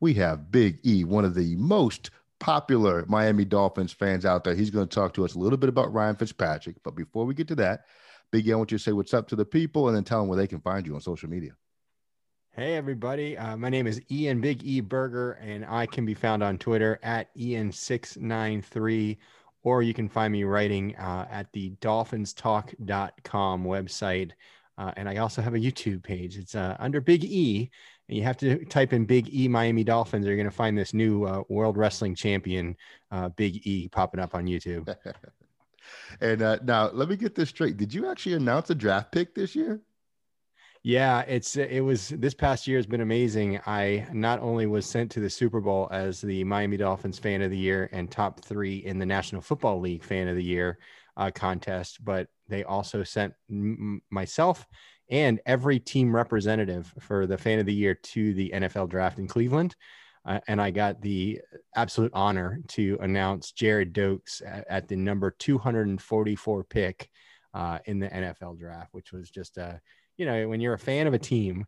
We have Big E, one of the most popular Miami Dolphins fans out there. He's going to talk to us a little bit about Ryan Fitzpatrick. But before we get to that, Big E, I want you to say what's up to the people and then tell them where they can find you on social media. Hey, everybody. Uh, my name is Ian Big E Berger, and I can be found on Twitter at Ian693, or you can find me writing uh, at the dolphinstalk.com website. Uh, and I also have a YouTube page. It's uh, under Big E, you have to type in Big E Miami Dolphins. Or you're going to find this new uh, World Wrestling Champion, uh, Big E, popping up on YouTube. and uh, now, let me get this straight. Did you actually announce a draft pick this year? Yeah, it's it was this past year has been amazing. I not only was sent to the Super Bowl as the Miami Dolphins fan of the year and top three in the National Football League fan of the year uh, contest, but they also sent m- myself and every team representative for the fan of the year to the NFL draft in Cleveland. Uh, and I got the absolute honor to announce Gerrid Doaks at, at the number 244 pick uh, in the NFL draft, which was just a, you know, when you're a fan of a team,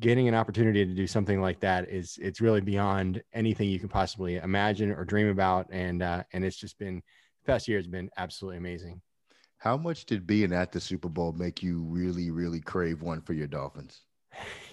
getting an opportunity to do something like that is it's really beyond anything you can possibly imagine or dream about. And uh, and it's just been past year has been absolutely amazing. How much did being at the Super Bowl make you really, really crave one for your Dolphins?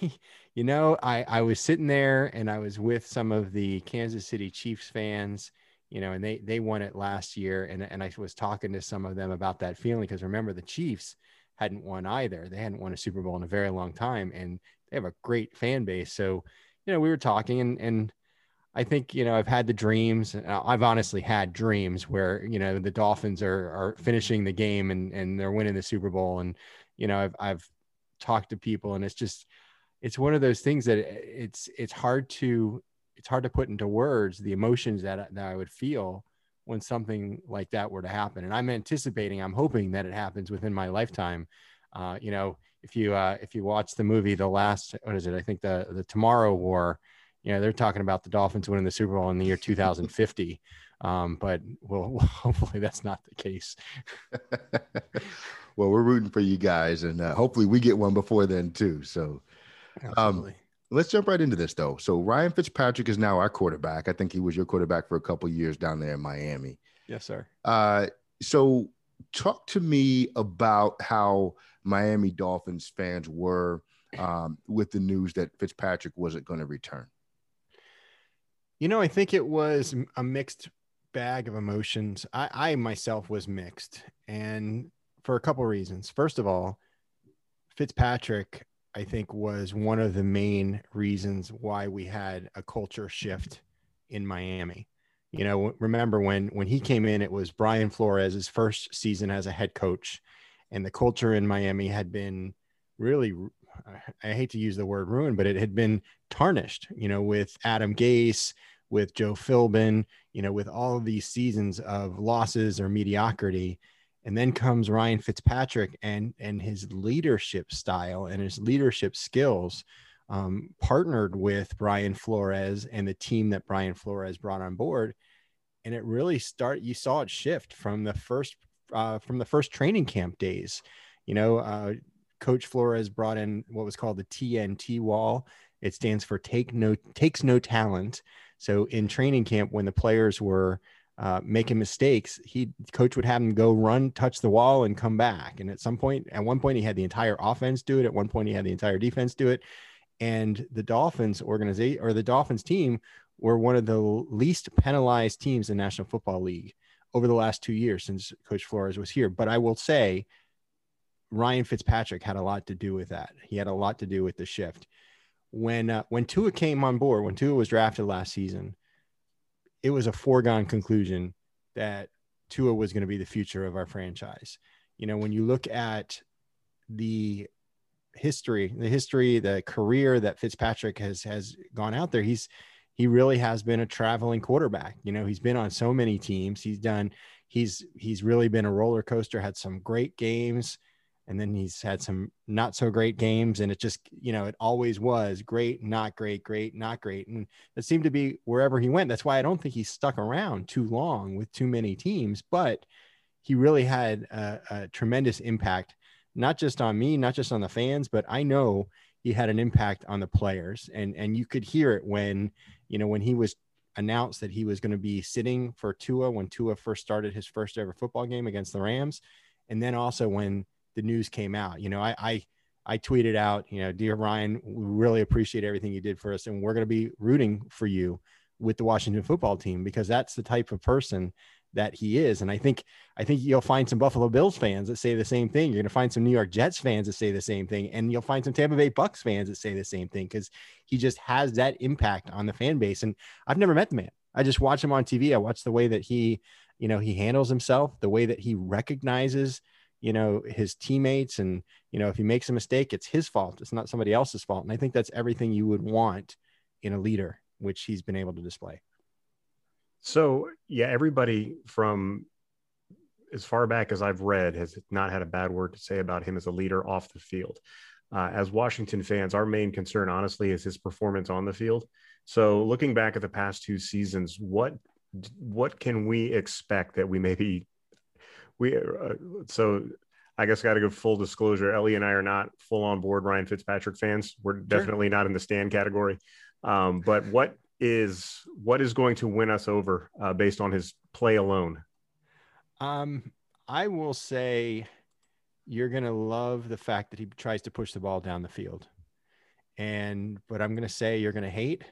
you know, I, I was sitting there and I was with some of the Kansas City Chiefs fans, you know, and they, they won it last year. And, and I was talking to some of them about that feeling because remember, the Chiefs hadn't won either. They hadn't won a Super Bowl in a very long time and they have a great fan base. So, you know, we were talking and, and I think you know I've had the dreams. I've honestly had dreams where you know the Dolphins are are finishing the game and and they're winning the Super Bowl, and you know I've I've talked to people, and it's just it's one of those things that it's it's hard to it's hard to put into words the emotions that that I would feel when something like that were to happen, and I'm anticipating, I'm hoping that it happens within my lifetime. Uh, you know, if you uh, if you watch the movie The Last, what is it? I think the the Tomorrow War you know, they're talking about the Dolphins winning the Super Bowl in the year 2050. Um, but well, hopefully that's not the case. well, we're rooting for you guys, and uh, hopefully we get one before then too. So, um, let's jump right into this though. So Ryan Fitzpatrick is now our quarterback. I think he was your quarterback for a couple years down there in Miami. Yes, sir. Uh, so talk to me about how Miami Dolphins fans were um, with the news that Fitzpatrick wasn't going to return. You know, I think it was a mixed bag of emotions. I, I myself was mixed, and for a couple of reasons. First of all, Fitzpatrick, I think, was one of the main reasons why we had a culture shift in Miami. You know, remember when when he came in, it was Brian Flores' first season as a head coach, and the culture in Miami had been really I hate to use the word ruined, but it had been tarnished, you know, with Adam Gase, with Joe Philbin, you know, with all of these seasons of losses or mediocrity. And then comes Ryan Fitzpatrick and and his leadership style and his leadership skills, um, partnered with Brian Flores and the team that Brian Flores brought on board, and it really start. You saw it shift from the first uh, from the first training camp days. You know, uh, Coach Flores brought in what was called the TNT wall. It stands for take no takes no talent. So in training camp, when the players were uh, making mistakes, he coach would have them go run, touch the wall, and come back. And at some point, at one point, he had the entire offense do it. At one point, he had the entire defense do it. And the Dolphins organization or the Dolphins team were one of the least penalized teams in National Football League over the last two years since Coach Flores was here. But I will say Ryan Fitzpatrick had a lot to do with that. He had a lot to do with the shift. When uh, when Tua came on board, when Tua was drafted last season, it was a foregone conclusion that Tua was going to be the future of our franchise. You know, when you look at the history, the history, the career that Fitzpatrick has has gone out there, he's he really has been a traveling quarterback. You know, he's been on so many teams. He's done he's he's really been a roller coaster, had some great games and then he's had some not so great games and it just you know it always was great not great great not great and it seemed to be wherever he went. That's why i don't think he stuck around too long with too many teams but he really had a, a tremendous impact not just on me not just on the fans but i know he had an impact on the players and and you could hear it when you know when he was announced that he was going to be sitting for Tua when Tua first started his first ever football game against the Rams and then also when the news came out. You know, I, I I tweeted out, you know, dear Ryan, we really appreciate everything you did for us, and we're going to be rooting for you with the Washington football team because that's the type of person that he is. And I think I think you'll find some Buffalo Bills fans that say the same thing. You're going to find some New York Jets fans that say the same thing, and you'll find some Tampa Bay Bucks fans that say the same thing because he just has that impact on the fan base. And I've never met the man. I just watch him on TV. I watch the way that he, you know, he handles himself, the way that he recognizes you know his teammates and you know if he makes a mistake it's his fault it's not somebody else's fault. And i think that's everything you would want in a leader which he's been able to display. So yeah everybody from as far back as i've read has not had a bad word to say about him as a leader off the field. Uh, as washington fans our main concern honestly is his performance on the field. So looking back at the past two seasons what what can we expect that we maybe we uh, so I guess got to give full disclosure. Ellie and I are not full on board Ryan Fitzpatrick fans. We're sure. definitely not in the stand category. Um, but what is what is going to win us over uh, based on his play alone? Um, I will say you're going to love the fact that he tries to push the ball down the field. And but I'm going to say you're going to hate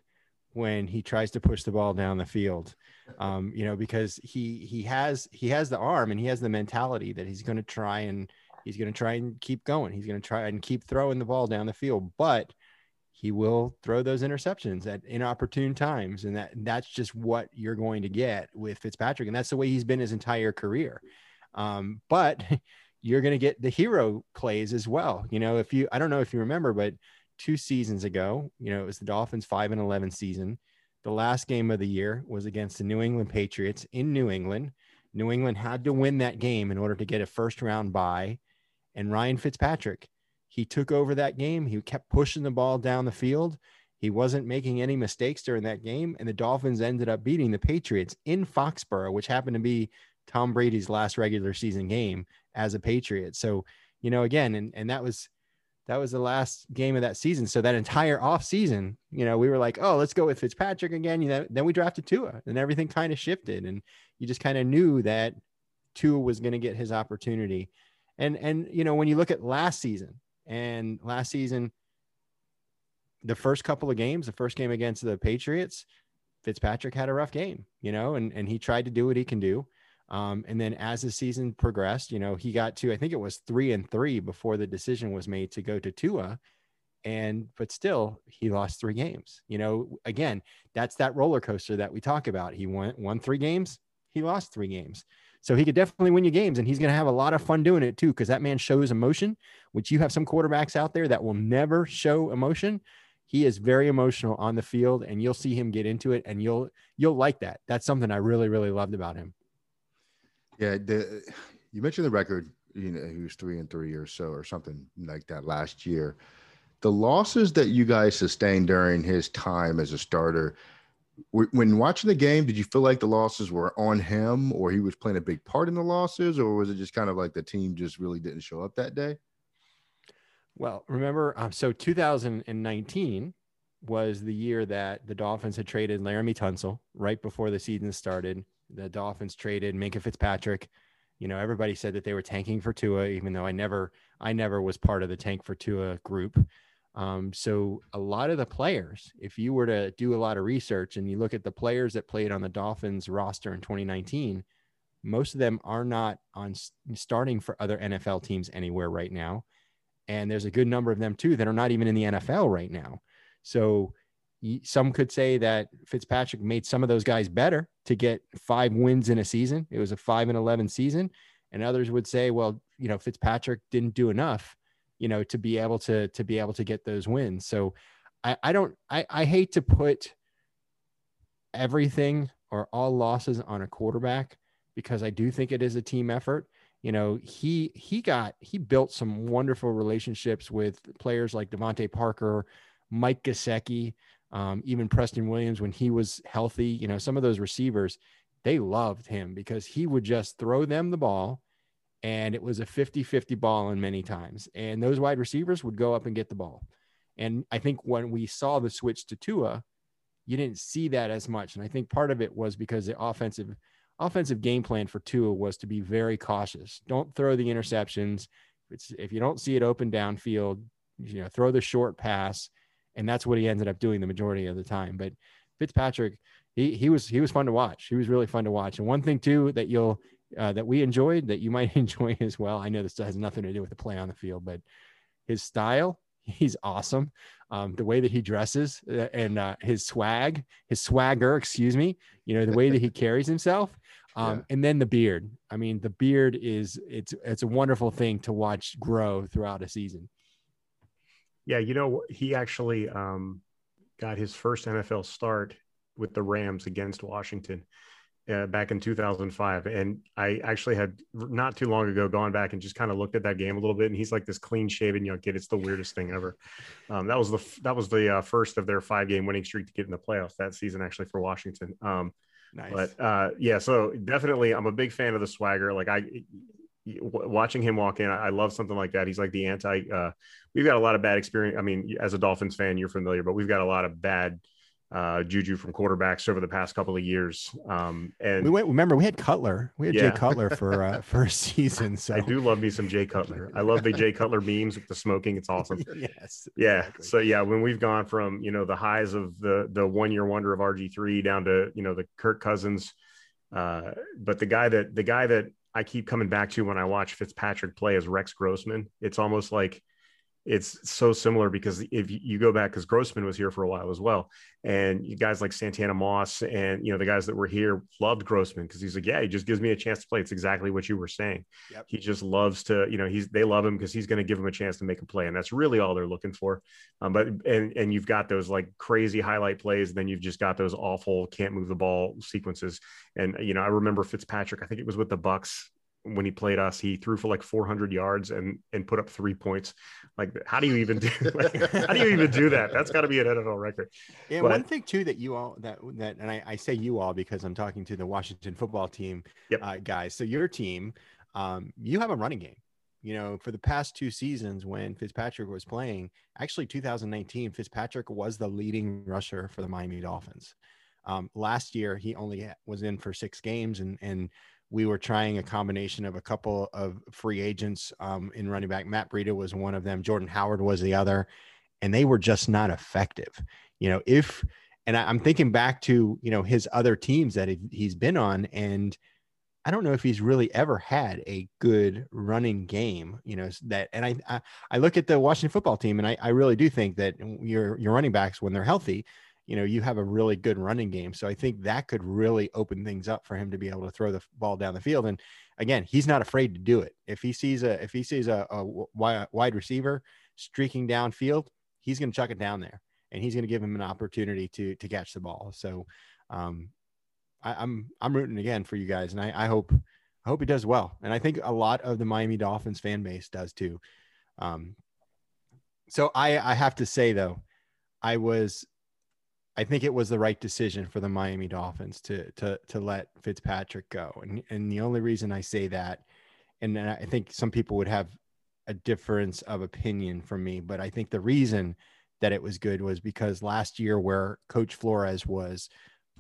when he tries to push the ball down the field um, you know, because he he has he has the arm and he has the mentality that he's going to try and he's going to try and keep going. He's going to try and keep throwing the ball down the field, but he will throw those interceptions at inopportune times, and that that's just what you're going to get with Fitzpatrick, and that's the way he's been his entire career. Um, but you're going to get the hero plays as well. You know, if you I don't know if you remember, but two seasons ago, you know, it was the Dolphins five and eleven season the last game of the year was against the New England Patriots in New England. New England had to win that game in order to get a first round bye. And Ryan Fitzpatrick, he took over that game. He kept pushing the ball down the field. He wasn't making any mistakes during that game. And the Dolphins ended up beating the Patriots in Foxborough, which happened to be Tom Brady's last regular season game as a Patriot. So, you know, again, and, and that was that was the last game of that season. So that entire off season, you know, we were like, oh, let's go with Fitzpatrick again. You know, then we drafted Tua, and everything kind of shifted, and you just kind of knew that Tua was going to get his opportunity. And and you know, when you look at last season, and last season, the first couple of games, the first game against the Patriots, Fitzpatrick had a rough game, you know, and and he tried to do what he can do. Um, and then as the season progressed, you know, he got to, I think it was three and three before the decision was made to go to Tua. And, but still, he lost three games. You know, again, that's that roller coaster that we talk about. He won, won three games, he lost three games. So he could definitely win you games and he's going to have a lot of fun doing it too, because that man shows emotion, which you have some quarterbacks out there that will never show emotion. He is very emotional on the field and you'll see him get into it and you'll, you'll like that. That's something I really, really loved about him. Yeah, the you mentioned the record. You know, he was three and three or so, or something like that last year. The losses that you guys sustained during his time as a starter, when watching the game, did you feel like the losses were on him, or he was playing a big part in the losses, or was it just kind of like the team just really didn't show up that day? Well, remember, um, so 2019 was the year that the Dolphins had traded Laremy Tunsil right before the season started the Dolphins traded Minkah Fitzpatrick. You know, everybody said that they were tanking for Tua, even though I never, I never was part of the tank for Tua group. Um, so a lot of the players, if you were to do a lot of research and you look at the players that played on the Dolphins roster in 2019, most of them are not on starting for other NFL teams anywhere right now. And there's a good number of them too that are not even in the NFL right now. So some could say that Fitzpatrick made some of those guys better to get five wins in a season. It was a five and 11 season. And others would say, well, you know, Fitzpatrick didn't do enough, you know, to be able to, to be able to get those wins. So I, I don't, I, I hate to put everything or all losses on a quarterback because I do think it is a team effort. You know, he he got he built some wonderful relationships with players like DeVante Parker, Mike Gesicki, um, even Preston Williams when he was healthy. You know, some of those receivers they loved him because he would just throw them the ball and it was a 50-50 ball in many times. And those wide receivers would go up and get the ball. And i think when we saw the switch to tua you didn't see that as much. And i think part of it was because the offensive offensive game plan for tua was to be very cautious. Don't throw the interceptions. It's, if you don't see it open downfield you know throw the short pass and that's what he ended up doing the majority of the time but fitzpatrick he, he was he was fun to watch he was really fun to watch and one thing too that you'll uh, that we enjoyed that you might enjoy as well. I know this has nothing to do with the play on the field, but his style, he's awesome. Um, the way that he dresses uh, and uh, his swag, his swagger, excuse me, you know, the way that he carries himself. Um, yeah. And then the beard. I mean, the beard is it's it's a wonderful thing to watch grow throughout a season. Yeah, you know, he actually um, got his first NFL start with the Rams against Washington uh, back in 2005. And I actually had not too long ago gone back and just kind of looked at that game a little bit. And he's like this clean shaven young kid. It's the weirdest thing ever. Um, that was the that was the uh, first of their five game winning streak to get in the playoffs that season, actually for Washington. Um, nice. But uh, yeah, so definitely, I'm a big fan of the swagger. Like I. Watching him walk in, I love something like that. He's like the anti. Uh, we've got a lot of bad experience. I mean, as a Dolphins fan, you're familiar, but we've got a lot of bad uh, Juju from quarterbacks over the past couple of years. Um, and we went. Remember, we had Cutler. We had yeah. Jay Cutler for uh, for a season. So I do love me some Jay Cutler. I love the Jay Cutler memes with the smoking. It's awesome. yes. Yeah. Exactly. So yeah, when we've gone from you know the highs of the the one year wonder of RG three down to you know the Kirk Cousins, uh, but the guy that the guy that I keep coming back to when I watch Fitzpatrick play as Rex Grossman. It's almost like it's so similar because if you go back because grossman was here for a while as well and you guys like santana moss and you know the guys that were here loved grossman because he's like yeah he just gives me a chance to play. It's exactly what you were saying. Yep. he just loves to you know he's they love him because he's going to give him a chance to make a play and that's really all they're looking for. Um, but and and you've got those like crazy highlight plays then you've just got those awful can't move the ball sequences. And you know i remember fitzpatrick i think it was with the bucks when he played us, he threw for like 400 yards and and put up three points. Like, how do you even do? Like, how do you even do that? That's got to be an NFL record. Yeah, but, one thing too that you all that that and I, I, say you all because I'm talking to the Washington football team yep. uh, guys. So your team, um, you have a running game. You know, for the past two seasons when Fitzpatrick was playing, actually 2019, Fitzpatrick was the leading rusher for the Miami Dolphins. Um, last year, he only was in for six games and and we were trying a combination of a couple of free agents um, in running back. Matt Breida was one of them. Jordan Howard was the other, and they were just not effective. You know, if and I, am thinking back to you know his other teams that he's been on, and I don't know if he's really ever had a good running game. You know that, and I I, I look at the Washington football team, and I, I really do think that your your running backs when they're healthy you know, you have a really good running game. So I think that could really open things up for him to be able to throw the ball down the field. And again, he's not afraid to do it. If he sees a if he sees a, a wide receiver streaking downfield, he's going to chuck it down there, and he's going to give him an opportunity to to catch the ball. So um, I, I'm, I'm rooting again for you guys, and I, I hope I hope he does well. And I think a lot of the Miami Dolphins fan base does too. Um, so I I have to say though, I was I think it was the right decision for the Miami Dolphins to to to let Fitzpatrick go. And and the only reason I say that, and I think some people would have a difference of opinion from me, but I think the reason that it was good was because last year where Coach Flores was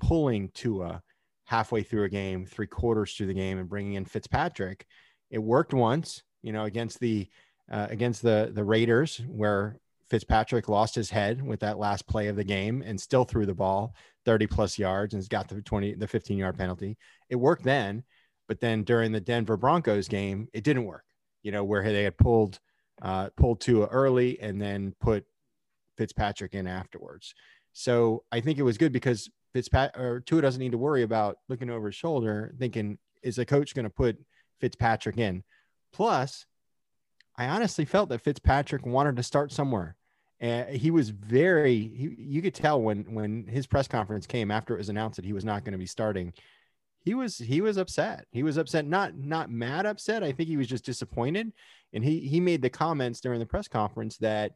pulling Tua halfway through a game, three quarters through the game, and bringing in Fitzpatrick, it worked once, you know, against the uh, against the the Raiders where Fitzpatrick lost his head with that last play of the game and still threw the ball 30 plus yards and got the 20, the 15 yard penalty. It worked then, but then during the Denver Broncos game, it didn't work, you know, where they had pulled, uh, pulled Tua early and then put Fitzpatrick in afterwards. So I think it was good because Fitzpatrick or Tua doesn't need to worry about looking over his shoulder, thinking, is the coach going to put Fitzpatrick in? Plus, I honestly felt that Fitzpatrick wanted to start somewhere And he was very, he, you could tell when when his press conference came after it was announced that he was not going to be starting. He was he was upset. He was upset, not not mad upset. I think he was just disappointed. And he he made the comments during the press conference that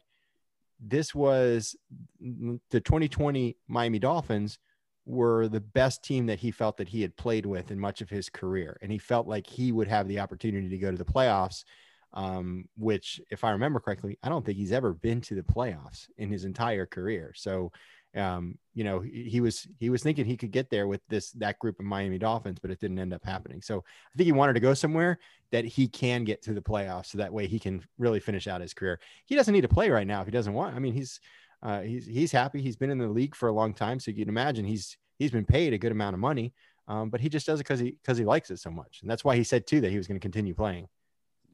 this was the 2020 Miami Dolphins were the best team that he felt that he had played with in much of his career. And he felt like he would have the opportunity to go to the playoffs, um, which, if I remember correctly, I don't think he's ever been to the playoffs in his entire career. So um, you know, he, he, was he was thinking he could get there with this that group of Miami Dolphins, but it didn't end up happening. So I think he wanted to go somewhere that he can get to the playoffs, so that way he can really finish out his career. He doesn't need to play right now if he doesn't want. I mean, he's uh, he's he's happy. He's been in the league for a long time, so you can imagine he's he's been paid a good amount of money. Um, but he just does it because he because he likes it so much, and that's why he said too that he was going to continue playing.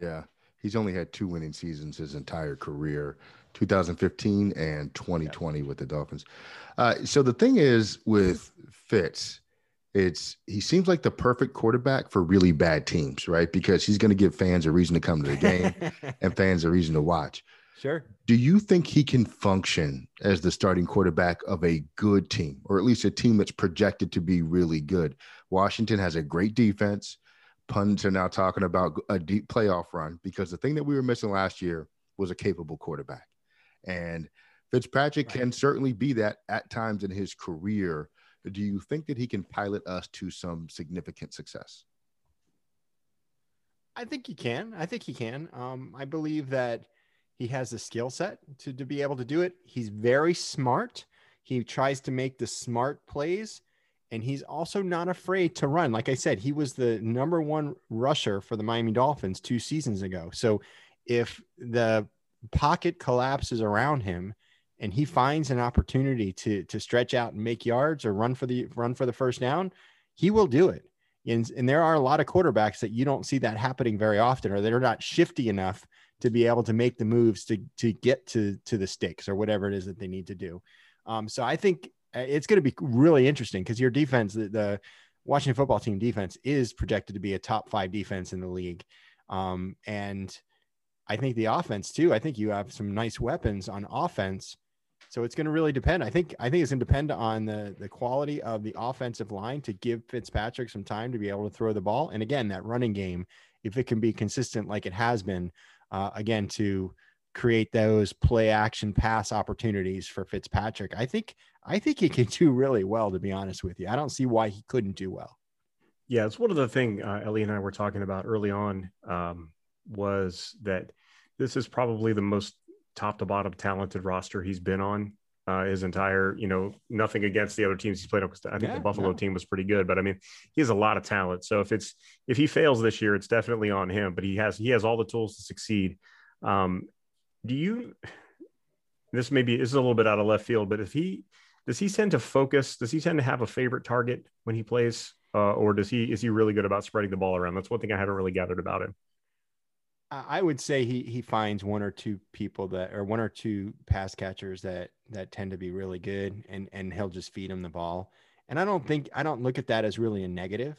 Yeah, he's only had two winning seasons his entire career. 2015 and 2020 with the Dolphins. Uh, so the thing is with Fitz, it's he seems like the perfect quarterback for really bad teams, right? Because he's going to give fans a reason to come to the game and fans a reason to watch. Sure. Do you think he can function as the starting quarterback of a good team, or at least a team that's projected to be really good? Washington has a great defense. Pundits are now talking about a deep playoff run because the thing that we were missing last year was a capable quarterback. And Fitzpatrick right. can certainly be that at times in his career. Do you think that he can pilot us to some significant success? I think he can. I think he can. Um, I believe that he has the skill set to, to be able to do it. He's very smart. He tries to make the smart plays, and he's also not afraid to run. Like I said, he was the number one rusher for the Miami Dolphins two seasons ago. So if the pocket collapses around him and he finds an opportunity to to stretch out and make yards or run for the run for the first down, he will do it. And, and there are a lot of quarterbacks that you don't see that happening very often, or they're not shifty enough to be able to make the moves to to get to to the sticks or whatever it is that they need to do. Um, so I think it's going to be really interesting because your defense, the, the, Washington football team defense, is projected to be a top five defense in the league, um, and I think the offense too. I think you have some nice weapons on offense. So it's going to really depend. I think I think it's going to depend on the the quality of the offensive line to give Fitzpatrick some time to be able to throw the ball. And again, that running game, if it can be consistent like it has been, uh, again to create those play action pass opportunities for Fitzpatrick, I think I think he can do really well. To be honest with you, I don't see why he couldn't do well. Yeah, it's one of the thing uh, Ellie and I were talking about early on um, was that this is probably the most top to bottom talented roster he's been on uh, his entire, you know, nothing against the other teams he's played on. I think yeah, the Buffalo no. team was pretty good, but I mean, he has a lot of talent. So if it's if he fails this year, it's definitely on him. But he has he has all the tools to succeed. Um, do you? This maybe this is a little bit out of left field, but if he does he tend to focus? Does he tend to have a favorite target when he plays, uh, or does he is he really good about spreading the ball around? That's one thing I haven't really gathered about him. I would say he he finds one or two people that or one or two pass catchers that that tend to be really good and and he'll just feed them the ball. And I don't think I don't look at that as really a negative.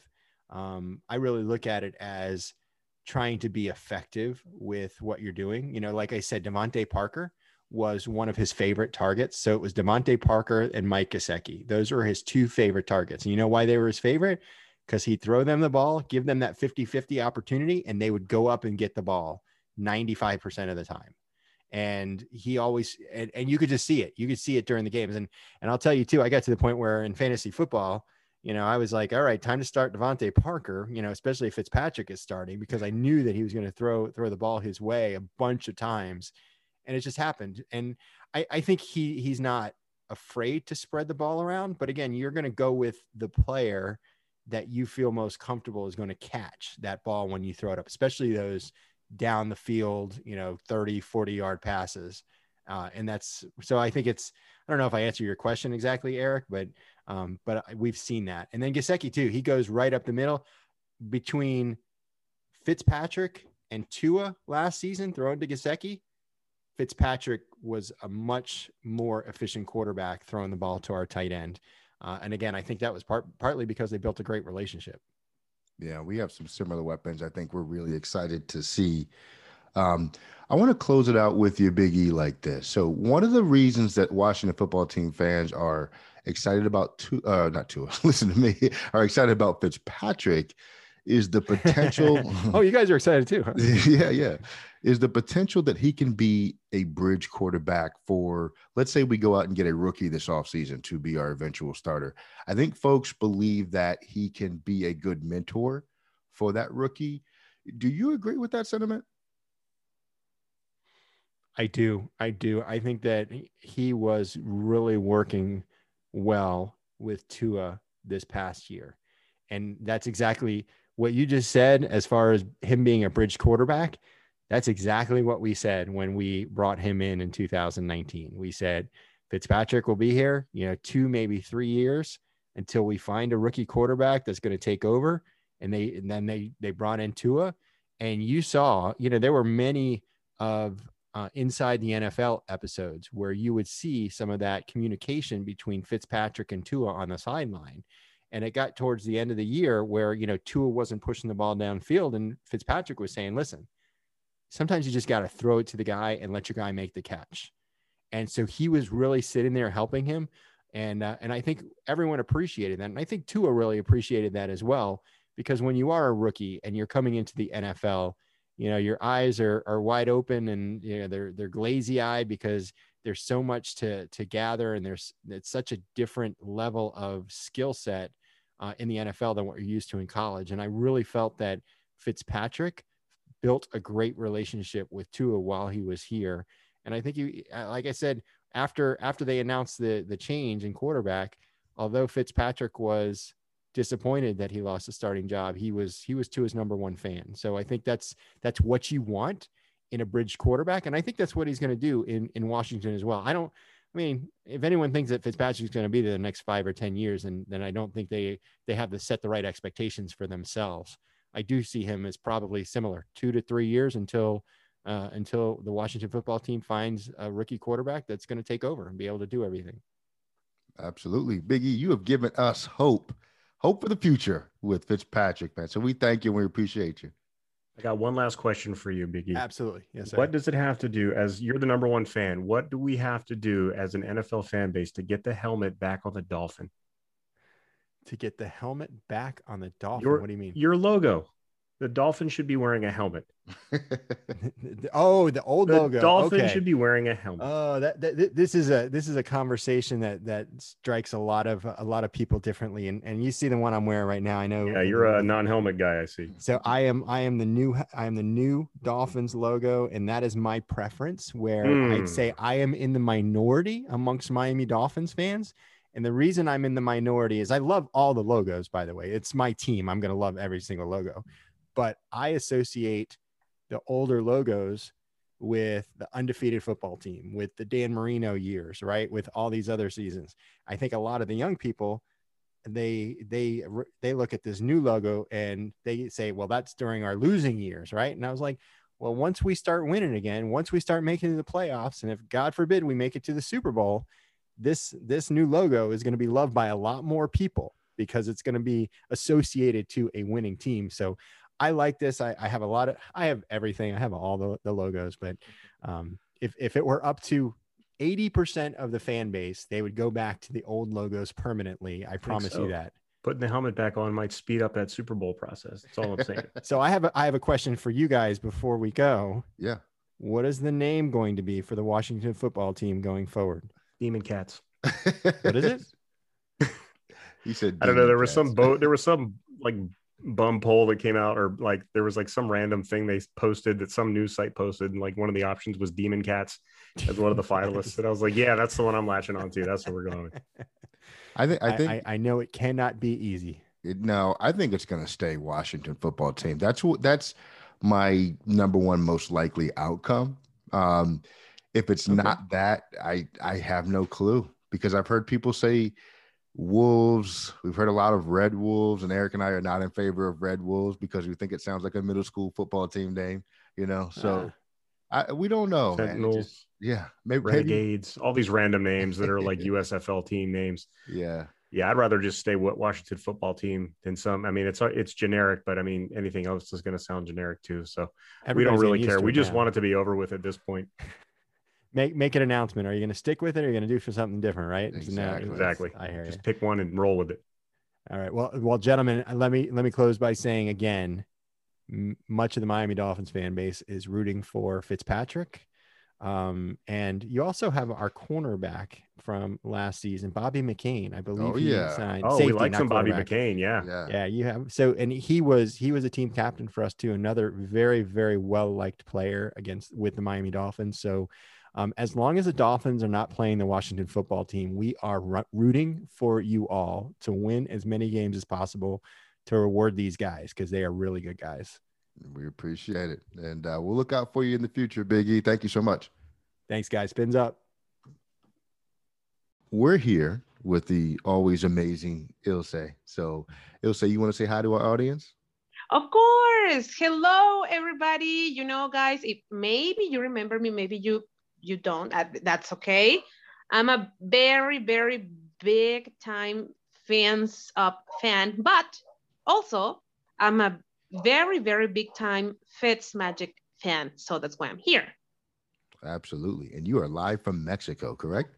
Um, I really look at it as trying to be effective with what you're doing. You know, like I said, DeVante Parker was one of his favorite targets. So it was DeVante Parker and Mike Gesicki. Those were his two favorite targets. And you know why they were his favorite? because he'd throw them the ball, give them that 50 50 opportunity, and they would go up and get the ball 95% of the time. And he always, and, and you could just see it. You could see it during the games. And, and I'll tell you too, I got to the point where in fantasy football, you know, I was like, all right, time to start DeVante Parker, you know, especially if Fitzpatrick is starting because I knew that he was going to throw, throw the ball his way a bunch of times. And it just happened. And I, I think he, he's not afraid to spread the ball around, but again, you're going to go with the player that you feel most comfortable is going to catch that ball when you throw it up, especially those down the field, you know, 30, 40 yard passes. Uh, and that's so I think it's, I don't know if I answer your question exactly, Eric, but, um, but we've seen that. And then Gesicki too, he goes right up the middle between Fitzpatrick and Tua last season, throwing to Gesicki. Fitzpatrick was a much more efficient quarterback throwing the ball to our tight end. Uh, and again, I think that was part partly because they built a great relationship. Yeah, we have some similar weapons. I think we're really excited to see Um, I want to close it out with you, Big E, like this. So, one of the reasons that Washington football team fans are excited about two, uh, not two, listen to me, are excited about Fitzpatrick is the potential. oh, you guys are excited too. Huh? yeah, yeah. Is the potential that he can be a bridge quarterback for, let's say we go out and get a rookie this offseason to be our eventual starter. I think folks believe that he can be a good mentor for that rookie. Do you agree with that sentiment? I do. I do. I think that he was really working well with Tua this past year. And that's exactly what you just said as far as him being a bridge quarterback. That's exactly what we said when we brought him in in 2019. We said Fitzpatrick will be here, you know, two, maybe three years until we find a rookie quarterback that's going to take over. And they, and then they, they brought in Tua. And you saw, you know, there were many of uh, inside the NFL episodes where you would see some of that communication between Fitzpatrick and Tua on the sideline. And it got towards the end of the year where, you know, Tua wasn't pushing the ball downfield and Fitzpatrick was saying, listen, sometimes you just got to throw it to the guy and let your guy make the catch. And so he was really sitting there helping him. And, uh, and I think everyone appreciated that. And I think Tua really appreciated that as well, because when you are a rookie and you're coming into the NFL, you know your eyes are are wide open and you know they're they're glazy eyed because there's so much to to gather and there's it's such a different level of skill set uh, in the NFL than what you're used to in college and I really felt that Fitzpatrick built a great relationship with Tua while he was here and I think you uh, like I said after after they announced the the change in quarterback although Fitzpatrick was disappointed that he lost the starting job. He was he was Tua's number one fan. So I think that's that's what you want in a bridge quarterback, and I think that's what he's going to do in in Washington as well. I don't. I mean, if anyone thinks that Fitzpatrick's going to be there the next five or ten years, and then I don't think they they have to set the right expectations for themselves. I do see him as probably similar, two to three years until uh, until the Washington football team finds a rookie quarterback that's going to take over and be able to do everything. Absolutely, Biggie, you have given us hope hope for the future with Fitzpatrick, man. So we thank you and we appreciate you. I got one last question for you, Biggie. Absolutely. Yes. Sir. What does it have to do as you're the number one fan? What do we have to do as an NFL fan base to get the helmet back on the Dolphin? To get the helmet back on the Dolphin? Your, what do you mean? Your logo. The Dolphin should be wearing a helmet. oh, the old logo. the logo. Dolphin okay. should be wearing a helmet. Oh, that, that this is a this is a conversation that that strikes a lot of a lot of people differently. And and you see the one I'm wearing right now. I know. Yeah, you're a non-helmet guy. I see. So I am I am the new I am the new Dolphins logo, and that is my preference. Where mm. I'd say I am in the minority amongst Miami Dolphins fans. And the reason I'm in the minority is I love all the logos, by the way. It's my team. I'm going to love every single logo but I associate the older logos with the undefeated football team, with the Dan Marino years, right? With all these other seasons. I think a lot of the young people they they they look at this new logo and they say, "Well, that's during our losing years, right?" And I was like, "Well, once we start winning again, once we start making the playoffs, and if God forbid we make it to the Super Bowl, this this new logo is going to be loved by a lot more people because it's going to be associated to a winning team." So I like this. I, I, have a lot of, I have everything. I have all the, the logos, but um, if, if it were up to 80% of the fan base, they would go back to the old logos permanently. I, I promise so. you that. Putting the helmet back on might speed up that Super Bowl process. That's all I'm saying. so I have a, I have a question for you guys before we go. Yeah. What is the name going to be for the Washington football team going forward? Demon Cats. what is it? he said. I don't know. There cats. was some boat. There was some like bum poll that came out or like there was like some random thing they posted that some news site posted and like one of the options was demon cats as one of the finalists and i was like yeah that's the one i'm latching onto that's what we're going with i think i think i, I know it cannot be easy it, no i think it's going to stay washington football team that's what that's my number one most likely outcome um if it's okay. not that i i have no clue because i've heard people say Wolves. We've heard a lot of Red Wolves, and Eric and I are not in favor of Red Wolves because we think it sounds like a middle school football team name, you know. So uh, I, we don't know. Sentinels, just, yeah, maybe Renegades, maybe. all these random names that are like USFL team names. Yeah. Yeah, I'd rather just stay with Washington football team than some. I mean, it's it's generic, but I mean, anything else is going to sound generic too. So we don't really care. We just want it to be over with at this point. Make make an announcement. Are you going to stick with it, or are you going to do for something different? Right? Exactly. exactly. I hear Just you. pick one and roll with it. All right. Well, well, gentlemen, let me let me close by saying again, m- much of the Miami Dolphins fan base is rooting for Fitzpatrick. Um, and you also have our cornerback from last season, Bobby McCain. I believe Oh, he yeah. signed. Oh, safety, we like some Bobby. McCain. Yeah. Yeah. Yeah, you have so, and he was he was a team captain for us too. Another very very well liked player against with the Miami Dolphins. So, um, as long as the Dolphins are not playing the Washington football team, we are ru- rooting for you all to win as many games as possible to reward these guys because they are really good guys. We appreciate it. And uh, we'll look out for you in the future, Big E. Thank you so much. Thanks, guys. Spins up. We're here with the always amazing Ilse. So, Ilse, you want to say hi to our audience? Of course. Hello, everybody. You know, guys, if maybe you remember me, maybe you you don't. uh, That's okay. I'm a very, very big time Fins Up fan, but also I'm a very, very big time Fitz Magic fan. So that's why I'm here. Absolutely. And you are live from Mexico, correct?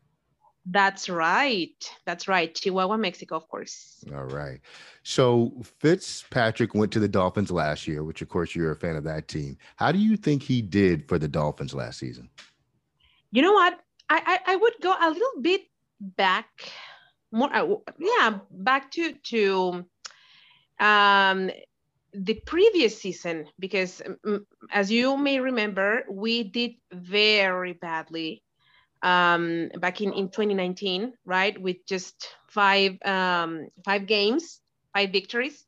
That's right. That's right. Chihuahua, Mexico, of course. All right. So Fitzpatrick went to the Dolphins last year, which of course you're a fan of that team. How do you think he did for the Dolphins last season? You know what? I, I, I would go a little bit back, more, uh, yeah, back to to um, the previous season because, um, as you may remember, we did very badly um, back in, in 2019, right? With just five um, five games, five victories.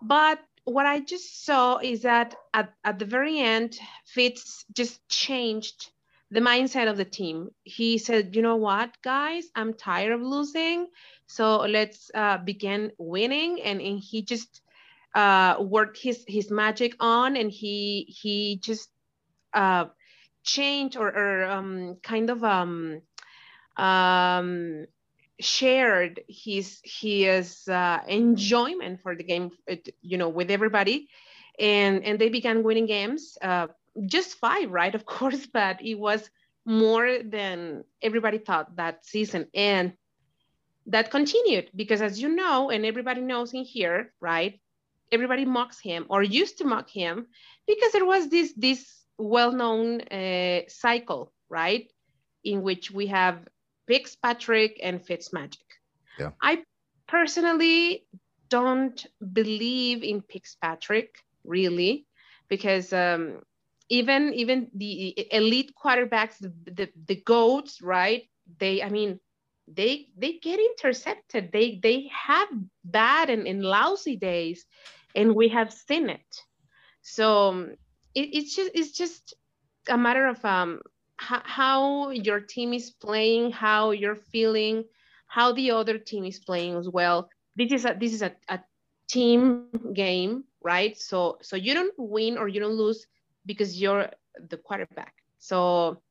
But what I just saw is that at, at the very end, Fitz just changed the mindset of the team. He said, you know what, guys, I'm tired of losing. So let's uh, begin winning. And, and he just uh, worked his, his magic on and he, he just uh, changed or, or um, kind of um, um, shared his, his uh, enjoyment for the game, uh, you know, with everybody. And, and they began winning games. Just five, right? Of course, but it was more than everybody thought that season. And that continued because, as you know, and everybody knows in here, right? Everybody mocks him or used to mock him because there was this this well-known uh, cycle, right, in which we have Fitztragic and Fitzmagic. Yeah. I personally don't believe in Fitztragic really because um, even even the elite quarterbacks the, the the goats right? They i mean they they get intercepted. They they have bad and, and lousy days and we have seen it. So um, it, it's just it's just a matter of um how, your team is playing how you're feeling how the other team is playing as well. This is a this is a, a team game right? So so you don't win or you don't lose because you're the quarterback. So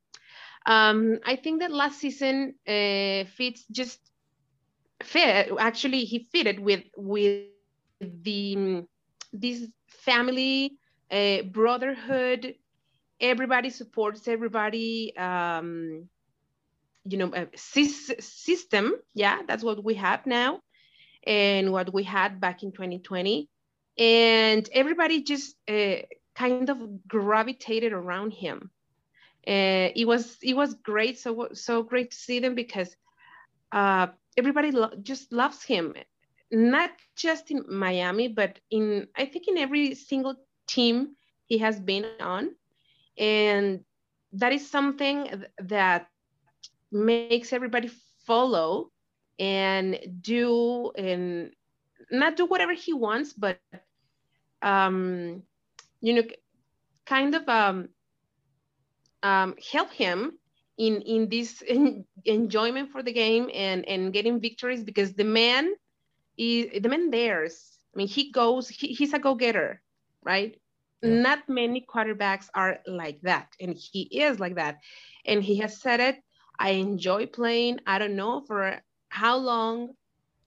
um, I think that last season uh, just fit. Actually, he fitted with with the this family uh, brotherhood. Everybody supports everybody. Um, you know, a system. Yeah, that's what we have now, and what we had back in 2020. And everybody just uh, kind of gravitated around him. Uh, it was it was great, so so great to see them because uh, everybody lo- just loves him, not just in Miami, but in I think in every single team he has been on, and that is something that makes everybody follow and do and not do whatever he wants, but um, you know, kind of um, um, help him in in this en- enjoyment for the game and and getting victories because the man is the man dares. I mean, he goes. He, he's a go getter, right? Yeah. Not many quarterbacks are like that, and he is like that. And he has said it. I enjoy playing. I don't know for how long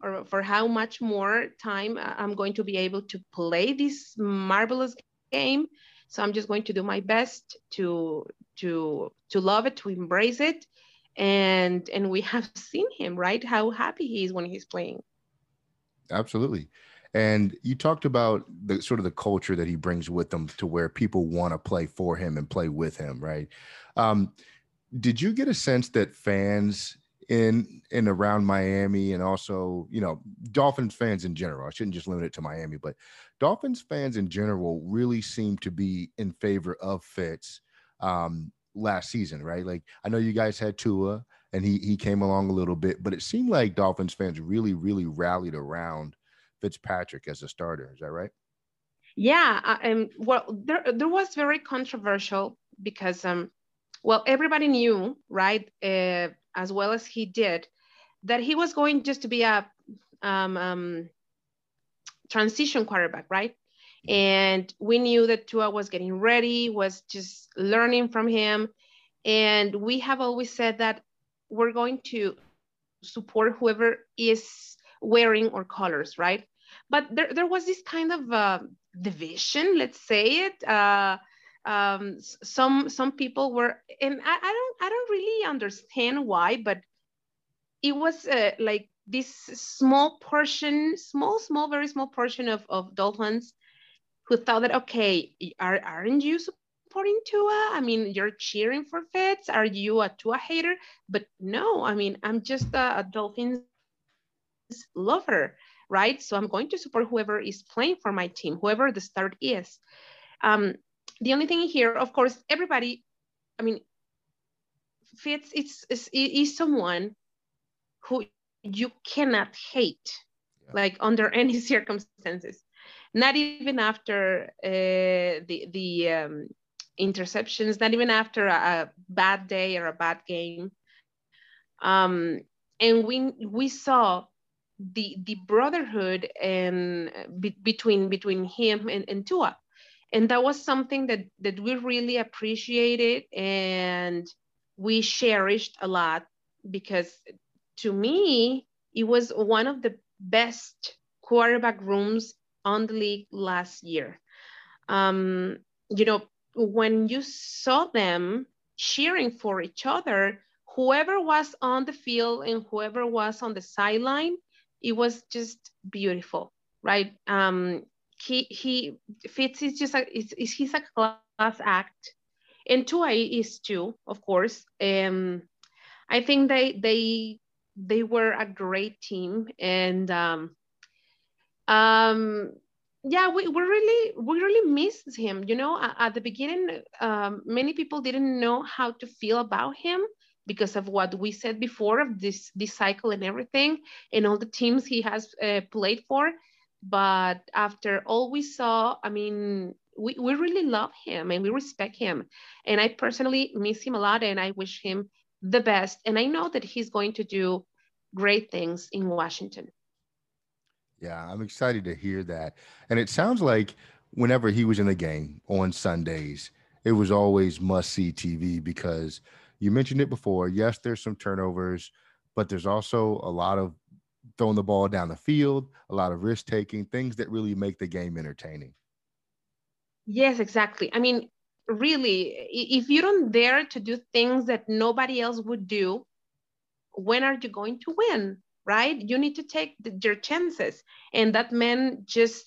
or for how much more time I'm going to be able to play this marvelous game. So I'm just going to do my best to to to love it, to embrace it, and and we have seen him right how happy he is when he's playing. Absolutely. And you talked about the sort of the culture that he brings with him to where people want to play for him and play with him, right? Um, did you get a sense that fans in and around Miami and also, you know, Dolphins fans in general, I shouldn't just limit it to Miami, but Dolphins fans in general really seem to be in favor of Fitz um, last season, right? Like I know you guys had Tua and he he came along a little bit, but it seemed like Dolphins fans really, really rallied around Fitzpatrick as a starter. Is that right? Yeah, and well, there there was very controversial because um, well, everybody knew, right, uh, as well as he did, that he was going just to be a um, um, transition quarterback, right? And we knew that Tua was getting ready, was just learning from him. And we have always said that we're going to support whoever is wearing our colors, right? But there, there was this kind of uh, division, let's say it. Uh, um, some some people were, and I, I don't I don't really understand why, but it was uh, like this small portion, small, small, very small portion of, of Dolphins who thought that, okay, are, aren't you supporting Tua? I mean, you're cheering for Fitz. Are you a Tua hater? But no, I mean, I'm just a, a Dolphins lover, right? So I'm going to support whoever is playing for my team, whoever the start is. Um, the only thing here, of course, everybody, I mean, Fitz is, is, is someone who you cannot hate, yeah. like under any circumstances. Not even after uh, the the um, interceptions, not even after a, a, bad day or a bad game. Um, and we we saw the the brotherhood and be, between between him and, and Tua and that was something that that we really appreciated and we cherished a lot because to me it was one of the best quarterback rooms on the league last year. Um, you know when you saw them cheering for each other whoever was on the field and whoever was on the sideline it was just beautiful right? Um, he he Fitz is just a is, he's a class act, and Tua is too, of course. Um, I think they they they were a great team, and um, um, yeah, we, we really we really missed him. You know, at, at the beginning, um, many people didn't know how to feel about him because of what we said before of this this cycle and everything, and all the teams he has uh, played for but after all we saw i mean we, we really love him and we respect him. And i personally miss him a lot and i wish him the best. And i know that he's going to do great things in washington. Yeah i'm excited to hear that. And it sounds like whenever he was in the game on sundays it was always must see tv because you mentioned it before. Yes there's some turnovers but there's also a lot of throwing the ball down the field, a lot of risk taking, things that really make the game entertaining. Yes, exactly. I mean, really, if you don't dare to do things that nobody else would do, when are you going to win? Right? You need to take the, your chances. And that man just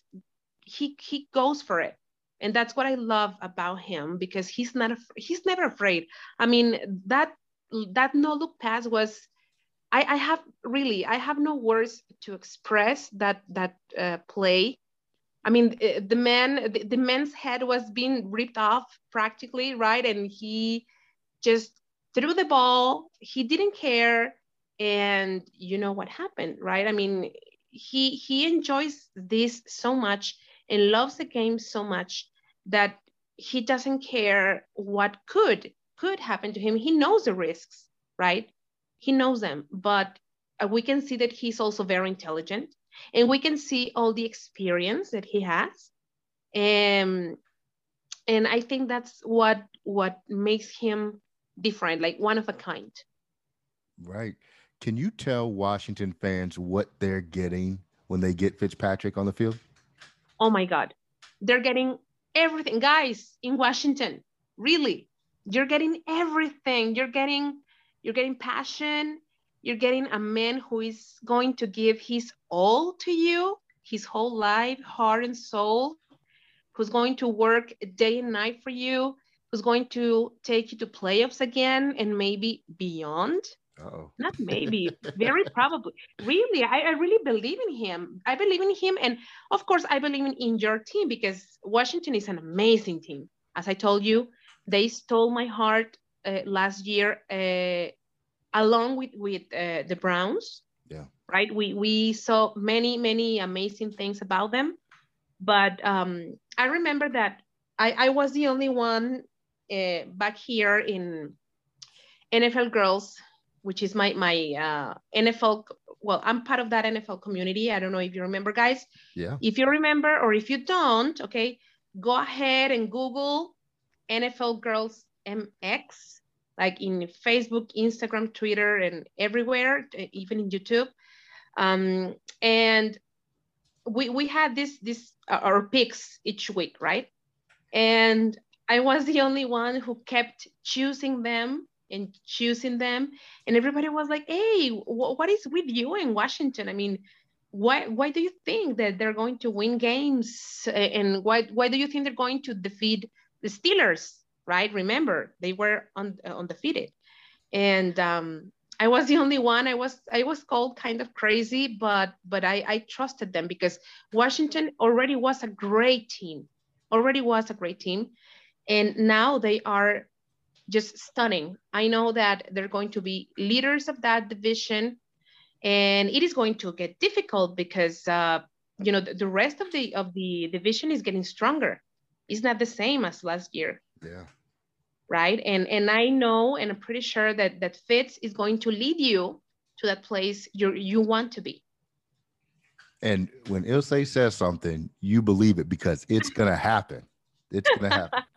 he he goes for it. And that's what I love about him because he's not he's never afraid. I mean, that that no look pass was I, I have really, I have no words to express that that uh, play. I mean, uh, the man, the, the man's head was being ripped off practically, right? And he just threw the ball. He didn't care, and you know what happened, right? I mean, he he enjoys this so much and loves the game so much that he doesn't care what could could happen to him. He knows the risks, right? He knows them, but uh, we can see that he's also very intelligent and we can see all the experience that he has. Um, and I think that's what what makes him different, like one of a kind. Right. Can you tell Washington fans what they're getting when they get Fitzpatrick on the field? Oh my God. They're getting everything. Guys in Washington, really, you're getting everything. You're getting you're getting passion. You're getting a man who is going to give his all to you, his whole life, heart and soul, who's going to work day and night for you, who's going to take you to playoffs again and maybe beyond. Oh, Not maybe, very probably. Really, I, I really believe in him. I believe in him. And of course, I believe in, in your team because Washington is an amazing team. As I told you, they stole my heart last year uh, along with, with uh, the Browns. Yeah. Right. We, we saw many, many amazing things about them. But um, I remember that I, I was the only one uh, back here in NFL Girls which is my my uh, NFL. Well, I'm part of that NFL community. I don't know if you remember, guys. yeah. If you remember, or if you don't, okay, go ahead and Google NFL Girls MX, like in Facebook, Instagram, Twitter, and everywhere, uh, even in YouTube. Um, and we we had this this uh, our picks each week, right? And I was the only one who kept choosing them and choosing them and everybody was like hey wh- what is with you in washington i mean why why do you think that they're going to win games Uh, and why why do you think they're going to defeat the steelers right? Remember they were uh, undefeated. And um i was the only one. I was i was called kind of crazy but but i i trusted them because washington already was a great team already was a great team. And now they are just stunning. I know that they're going to be leaders of that division, and it is going to get difficult because uh, you know the rest of the of the division is getting stronger. It's not the same as last year, Yeah. right? And and I know, and I'm pretty sure that that Fitz is going to lead you to that place you you want to be. And when Ilse says something, you believe it because it's gonna happen. It's gonna happen.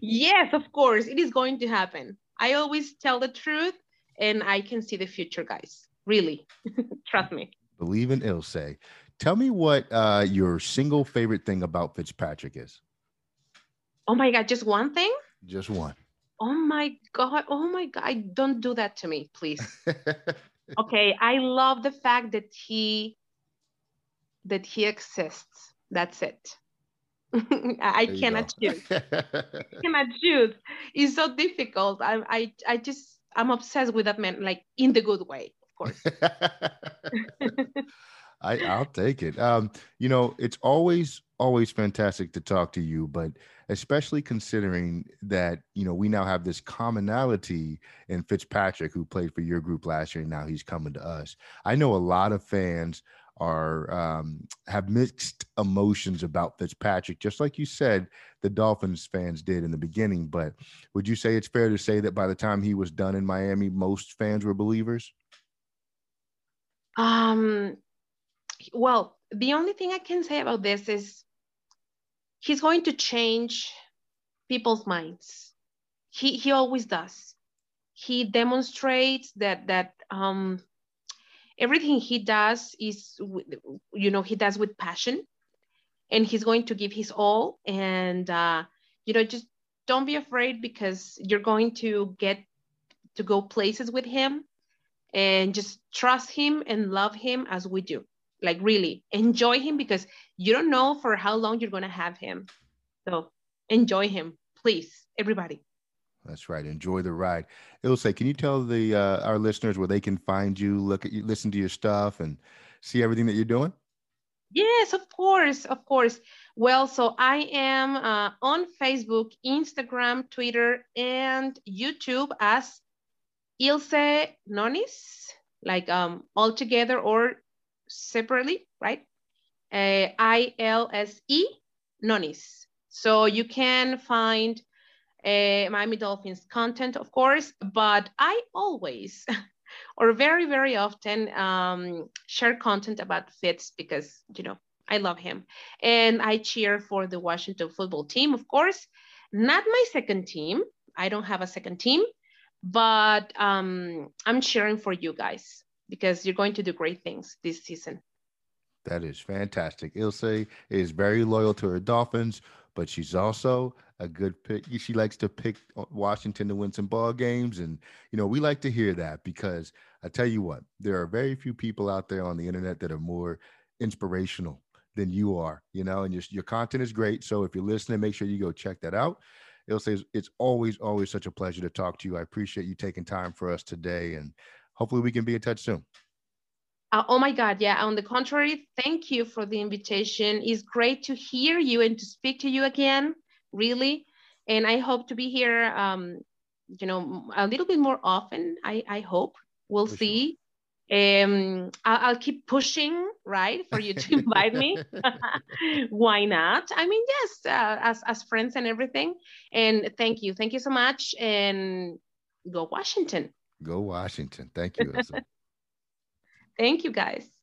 Yes, of course, it is going to happen. I always tell the truth, and I can see the future, guys. Really, trust me. believe in Ilse. Tell me what uh, your single favorite thing about Fitzpatrick is. Oh my God, just one thing? Just one. Oh my God. Oh my God. Don't do that to me, please. okay. I love the fact that he that he exists. That's it. I There cannot choose. I cannot choose. It's so difficult. I I I just I'm obsessed with that man, like in the good way, of course. I, I'll take it. Um, you know, it's always, always fantastic to talk to you, but especially considering that, you know, we now have this commonality in Fitzpatrick, who played for your group last year, and now he's coming to us. I know a lot of fans are um, have mixed emotions about Fitzpatrick, just like you said, the Dolphins fans did in the beginning. But would you say it's fair to say that by the time he was done in Miami, most fans were believers? Um, well, the only thing I can say about this is he's going to change people's minds. He he always does. He demonstrates that that um, everything he does is you know he does with passion, and he's going to give his all. And uh, you know just don't be afraid because you're going to get to go places with him and just trust him and love him as we do. Like really enjoy him because you don't know for how long you're going to have him. So enjoy him, please, everybody. That's right. Enjoy the ride. Ilse, can you tell the uh, our listeners where they can find you, look at you, listen to your stuff, and see everything that you're doing? Yes, of course, of course. Well, so I am uh, on Facebook, Instagram, Twitter, and YouTube as Ilse Nonis, like um, all together or separately, right? Uh, I L S E Nonis. So you can find uh, Miami Dolphins content, of course, but I always or very, very often um, share content about Fitz because, you know, I love him. And I cheer for the Washington football team, of course. Not my second team. I don't have a second team, but um, I'm cheering for you guys. Because you're going to do great things this season. That is fantastic. Ilse is very loyal to her Dolphins, but she's also a good pick. She likes to pick Washington to win some ball games, and you know we like to hear that because I tell you what, there are very few people out there on the internet that are more inspirational than you are. You know, and your your content is great. So if you're listening, make sure you go check that out. Ilse, it's always always such a pleasure to talk to you. I appreciate you taking time for us today, and hopefully we can be in touch soon. Uh, oh my God, yeah. On the contrary, thank you for the invitation. It's great to hear you and to speak to you again, really. And I hope to be here, um, you know, a little bit more often. I, I hope we'll for see. Sure. Um, I'll, I'll, keep pushing, right, for you to invite me. Why not? I mean, yes, uh, as as friends and everything. And thank you, thank you so much. And go Washington. Go Washington. Thank you. Thank you, guys.